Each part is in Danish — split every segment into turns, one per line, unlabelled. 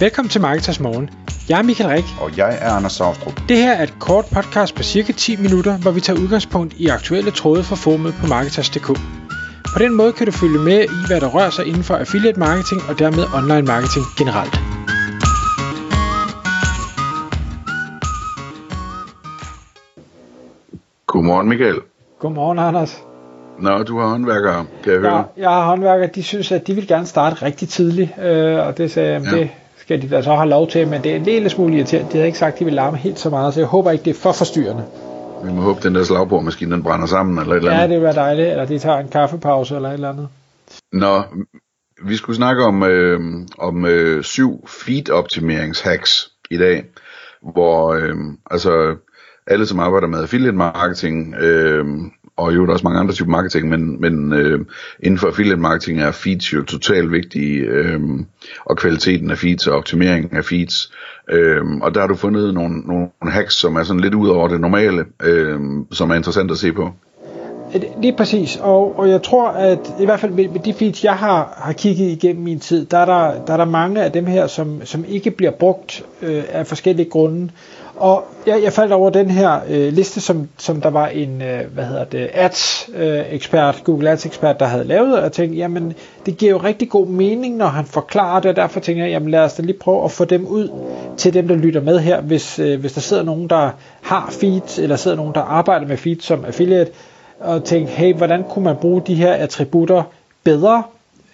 Velkommen til Marketers Morgen. Jeg er Michael Rik.
Og jeg er Anders Saustrup.
Det her er et kort podcast på cirka 10 minutter, hvor vi tager udgangspunkt i aktuelle tråde fra formet på Marketers.dk. På den måde kan du følge med i, hvad der rører sig inden for affiliate marketing og dermed online marketing generelt.
Godmorgen Michael.
Godmorgen, Anders.
Nå, du har håndværkere, kan jeg høre.
Ja, jeg har håndværkere, de synes, at de vil gerne starte rigtig tidligt, øh, og det sagde jeg, ja. det skal de da så have lov til, men det er en lille smule irriterende. De havde ikke sagt, at de vil larme helt så meget, så jeg håber ikke, det er for forstyrrende.
Vi må håbe, den der slagbordmaskine, den brænder sammen, eller et eller andet.
Ja, det være dejligt, eller de tager en kaffepause, eller et eller andet.
Nå, vi skulle snakke om, øh, om øh, syv feed-optimerings-hacks i dag, hvor øh, altså alle, som arbejder med affiliate marketing, øh, og jo der er også mange andre typer marketing, men, men øh, inden for affiliate marketing er feeds jo totalt vigtige, øh, og kvaliteten af feeds og optimeringen af feeds. Øh, og der har du fundet nogle, nogle hacks, som er sådan lidt ud over det normale, øh, som er interessant at se på.
Øh, lige præcis, og, og jeg tror, at i hvert fald med, med de feeds, jeg har, har kigget igennem min tid, der er der, der er der mange af dem her, som, som ikke bliver brugt øh, af forskellige grunde. Og jeg, jeg faldt over den her øh, liste, som, som der var en, øh, hvad hedder det, ads-ekspert, øh, Google Ads-ekspert, der havde lavet, og jeg tænkte, jamen, det giver jo rigtig god mening, når han forklarer det, og derfor tænker jeg, jamen lad os da lige prøve at få dem ud til dem, der lytter med her, hvis, øh, hvis der sidder nogen, der har feeds, eller sidder nogen, der arbejder med feeds som affiliate, og tænke, hey, hvordan kunne man bruge de her attributter bedre,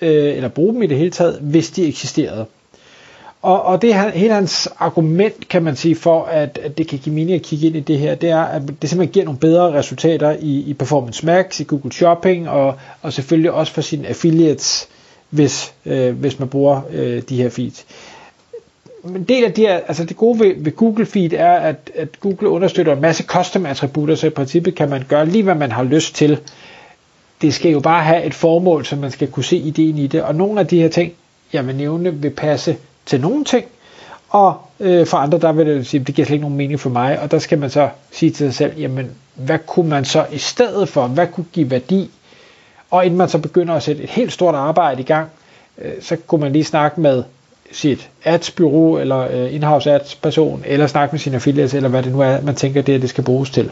øh, eller bruge dem i det hele taget, hvis de eksisterede. Og, og det er hele hans argument, kan man sige, for at, at det kan give mening at kigge ind i det her, det er, at det simpelthen giver nogle bedre resultater i, i Performance Max, i Google Shopping, og, og selvfølgelig også for sine affiliates, hvis, øh, hvis man bruger øh, de her feeds. Men del af det, her, altså det gode ved, ved Google Feed er, at, at Google understøtter en masse custom attributter, så i princippet kan man gøre lige, hvad man har lyst til. Det skal jo bare have et formål, så man skal kunne se ideen i det, og nogle af de her ting, jeg vil nævne, vil passe til nogle ting, og øh, for andre, der vil det sige, det giver slet ikke nogen mening for mig, og der skal man så sige til sig selv, jamen, hvad kunne man så i stedet for, hvad kunne give værdi, og inden man så begynder at sætte et helt stort arbejde i gang, øh, så kunne man lige snakke med sit ads-bureau, eller øh, in-house ads-person, eller snakke med sine affiliates, eller hvad det nu er, man tænker, det, det skal bruges til.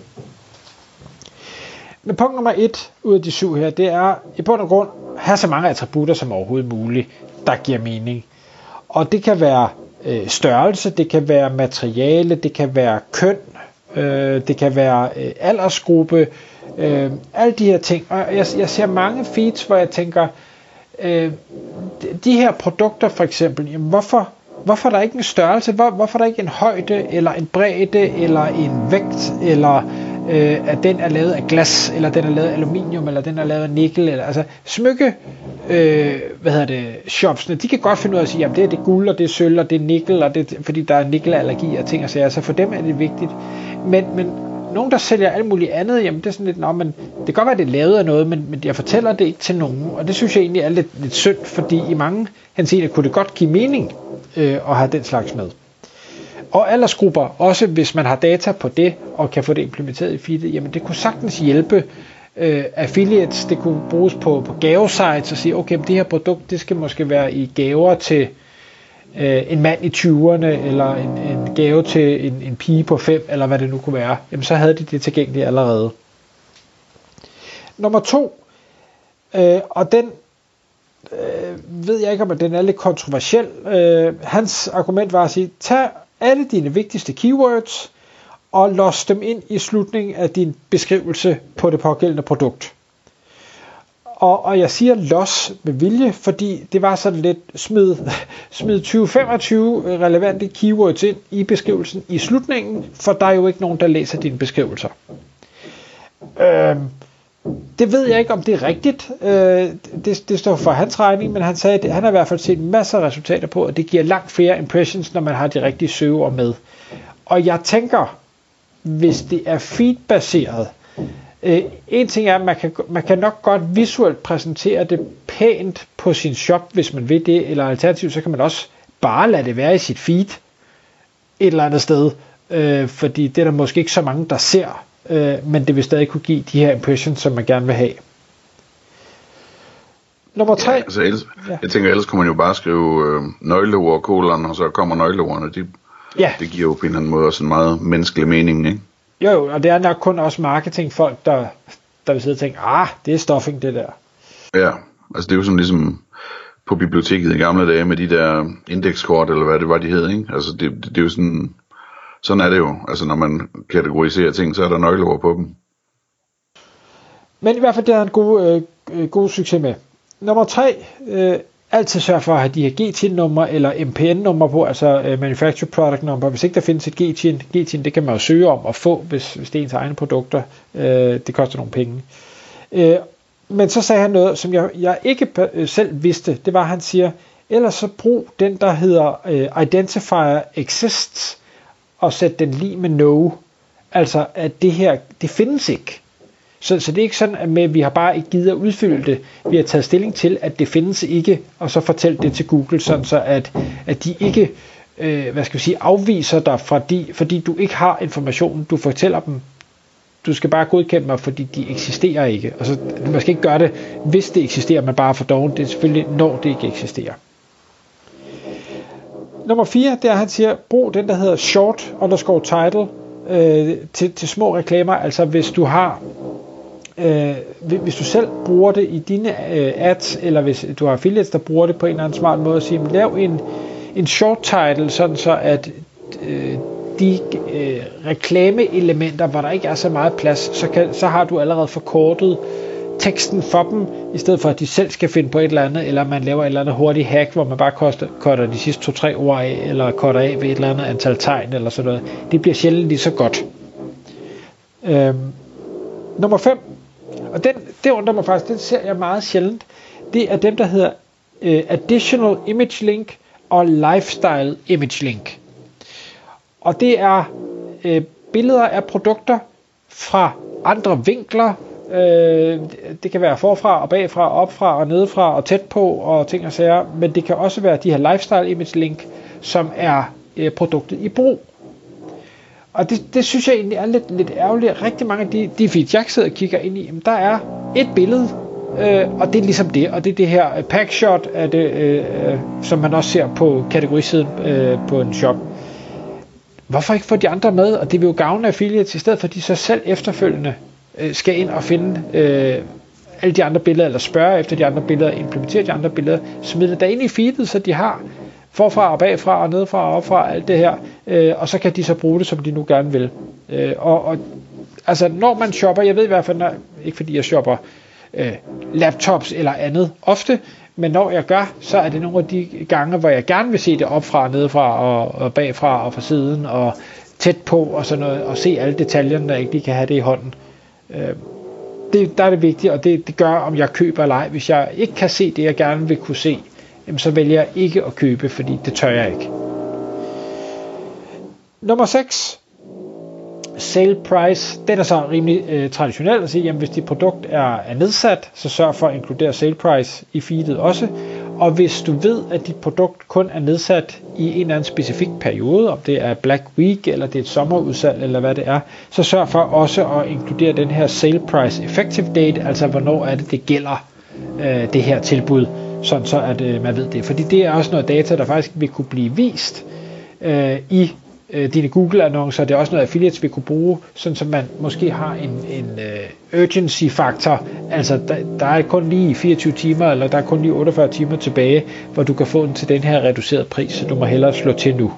Men punkt nummer et ud af de syv her, det er i bund og grund, have så mange attributter som overhovedet muligt, der giver mening. Og det kan være øh, størrelse, det kan være materiale, det kan være køn, øh, det kan være øh, aldersgruppe, øh, alle de her ting. Og jeg, jeg ser mange feeds, hvor jeg tænker, øh, de her produkter for eksempel, jamen hvorfor, hvorfor er der ikke en størrelse? Hvor, hvorfor er der ikke en højde, eller en bredde, eller en vægt, eller øh, at den er lavet af glas, eller den er lavet af aluminium, eller den er lavet af nikkel, eller altså smykke, øh, hvad hedder det, shopsene, de kan godt finde ud af at sige, jamen det er det guld, og det er sølv, og det er nikkel, og det, fordi der er nikkelallergi og ting og sager, så for dem er det vigtigt. Men, men nogen, der sælger alt muligt andet, jamen det er sådan lidt, nå, men det kan godt være, det er lavet af noget, men, men jeg fortæller det ikke til nogen, og det synes jeg egentlig er lidt, lidt synd, fordi i mange henseender kunne det godt give mening øh, at have den slags med. Og aldersgrupper, også hvis man har data på det, og kan få det implementeret i feedet, jamen det kunne sagtens hjælpe øh, affiliates, det kunne bruges på, på gavesites og sige, okay, det her produkt, det skal måske være i gaver til øh, en mand i 20'erne, eller en, en gave til en, en pige på 5, eller hvad det nu kunne være, jamen så havde de det tilgængeligt allerede. Nummer to, øh, og den øh, ved jeg ikke, om den er lidt kontroversiel. Øh, hans argument var at sige, tag alle dine vigtigste keywords og los dem ind i slutningen af din beskrivelse på det pågældende produkt. Og, og jeg siger los med vilje, fordi det var sådan lidt smid, smid 20-25 relevante keywords ind i beskrivelsen i slutningen, for der er jo ikke nogen, der læser dine beskrivelser. Øhm, det ved jeg ikke, om det er rigtigt. Øh, det, det står for hans regning, men han sagde, at han har i hvert fald set masser af resultater på, at det giver langt flere impressions, når man har de rigtige søgeord med. Og jeg tænker, hvis det er feedbaseret, øh, en ting er, at man kan, man kan nok godt visuelt præsentere det pænt på sin shop, hvis man vil det, eller alternativt, så kan man også bare lade det være i sit feed et eller andet sted, øh, fordi det er der måske ikke så mange, der ser øh, men det vil stadig kunne give de her impressions, som man gerne vil have. Nummer tre.
Ja, altså, ellers, ja. Jeg tænker, ellers kunne man jo bare skrive øh, nøgleord, kolon, og så kommer nøgleordene. De, ja. Det giver jo på en eller anden måde også en meget menneskelig mening, ikke?
Jo, jo, og det er nok kun også marketingfolk, der, der vil sidde og tænke, ah, det er stuffing, det der.
Ja, altså det er jo sådan ligesom på biblioteket i gamle dage med de der indekskort, eller hvad det var, de hed, ikke? Altså det, det, det er jo sådan, sådan er det jo. Altså når man kategoriserer ting, så er der nøgleord på dem.
Men i hvert fald, det er en god, øh, god succes med. Nummer tre, øh, altid sørge for at have de her GTIN-nummer eller MPN-nummer på, altså øh, uh, Manufacturer Product Number. Hvis ikke der findes et GTIN, GTIN det kan man jo søge om at få, hvis, hvis det er ens egne produkter. Øh, det koster nogle penge. Øh, men så sagde han noget, som jeg, jeg ikke øh, selv vidste. Det var, at han siger, ellers så brug den, der hedder øh, Identifier Exists, og sæt den lige med no. Altså, at det her, det findes ikke. Så, så det er ikke sådan, at med, vi har bare ikke givet at udfylde det. Vi har taget stilling til, at det findes ikke, og så fortalt det til Google, sådan så at, at de ikke øh, hvad skal vi sige, afviser dig, fordi, fordi du ikke har informationen. Du fortæller dem, du skal bare godkende mig, fordi de eksisterer ikke. Og så, man skal ikke gøre det, hvis det eksisterer, men bare for doven. Det er selvfølgelig, når det ikke eksisterer. Nummer 4, det er, at han siger, brug den, der hedder short underscore title øh, til, til små reklamer. Altså hvis du har øh, hvis du selv bruger det i dine øh, ads, eller hvis du har affiliates, der bruger det på en eller anden smart måde, at sige, lav en, en short title, sådan så at øh, de øh, reklameelementer, hvor der ikke er så meget plads, så, kan, så har du allerede forkortet teksten for dem, i stedet for at de selv skal finde på et eller andet, eller man laver et eller andet hurtigt hack, hvor man bare koster, cutter de sidste to-tre ord af, eller cutter af ved et eller andet antal tegn, eller sådan noget. Det bliver sjældent lige så godt. Øhm, nummer 5, og den, det undrer mig faktisk, den ser jeg meget sjældent. Det er dem, der hedder uh, Additional Image Link og Lifestyle Image Link. Og det er uh, billeder af produkter fra andre vinkler. Uh, det kan være forfra og bagfra, opfra og nedefra og tæt på og ting og sager. Men det kan også være de her Lifestyle Image Link, som er uh, produktet i brug. Og det, det synes jeg egentlig er lidt, lidt ærgerligt. Rigtig mange af de, de feeds, jeg sidder og kigger ind i, jamen, der er et billede, øh, og det er ligesom det. Og det er det her øh, packshot, af det, øh, øh, som man også ser på kategorisiden øh, på en shop. Hvorfor ikke få de andre med? Og det vil jo gavne affiliates, i stedet for at de så selv efterfølgende øh, skal ind og finde øh, alle de andre billeder, eller spørge efter de andre billeder, implementere de andre billeder, smide det ind i feedet, så de har forfra og bagfra og nedfra og opfra, alt det her, øh, og så kan de så bruge det, som de nu gerne vil. Øh, og, og altså, når man shopper, jeg ved i hvert fald, når, ikke fordi jeg shopper øh, laptops eller andet ofte, men når jeg gør, så er det nogle af de gange, hvor jeg gerne vil se det opfra, nedefra og, og bagfra og fra siden og tæt på og sådan noget, og se alle detaljerne, der ikke lige kan have det i hånden. Øh, det, der er det vigtigt, og det, det gør, om jeg køber eller ej. Hvis jeg ikke kan se det, jeg gerne vil kunne se, jamen så vælger jeg ikke at købe, fordi det tør jeg ikke. Nummer 6. Sale price. Den er så rimelig øh, traditionel at sige, jamen hvis dit produkt er, er nedsat, så sørg for at inkludere sale price i feedet også. Og hvis du ved, at dit produkt kun er nedsat i en eller anden specifik periode, om det er Black Week, eller det er et sommerudsalg, eller hvad det er, så sørg for også at inkludere den her sale price effective date, altså hvornår er det, det gælder øh, det her tilbud sådan så at øh, man ved det. Fordi det er også noget data, der faktisk vil kunne blive vist øh, i øh, dine Google-annoncer. Det er også noget, affiliates vil kunne bruge, sådan så man måske har en, en øh, urgency-faktor. Altså, der, der er kun lige 24 timer, eller der er kun lige 48 timer tilbage, hvor du kan få den til den her reducerede pris, så du må hellere slå til nu.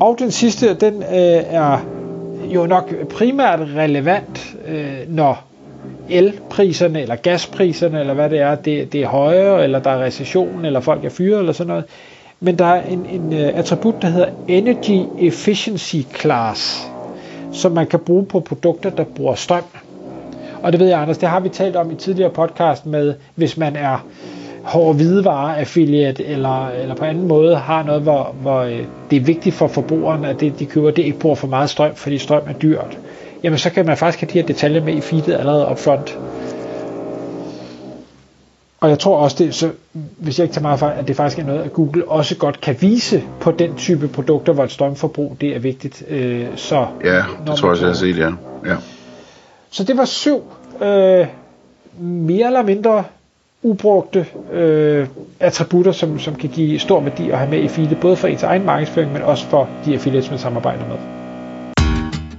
Og den sidste, den øh, er jo nok primært relevant, øh, når elpriserne eller gaspriserne, eller hvad det er, det, det er højere, eller der er recession, eller folk er fyret, eller sådan noget. Men der er en, en uh, attribut, der hedder Energy Efficiency Class, som man kan bruge på produkter, der bruger strøm. Og det ved jeg, Anders, det har vi talt om i tidligere podcast med, hvis man er hård hvidevare affiliate eller, eller på anden måde har noget, hvor, hvor øh, det er vigtigt for forbrugeren, at det, de køber, det ikke bruger for meget strøm, fordi strøm er dyrt jamen så kan man faktisk have de her detaljer med i feedet allerede up front. Og jeg tror også, det, så, hvis jeg ikke tager meget fejl, at det faktisk er noget, at Google også godt kan vise på den type produkter, hvor et strømforbrug det er vigtigt. Øh, så
ja, det tror jeg også, jeg har set, ja. ja.
Så det var syv øh, mere eller mindre ubrugte øh, attributter, som, som kan give stor værdi at have med i feedet, både for ens egen markedsføring, men også for de affiliates, man samarbejder med.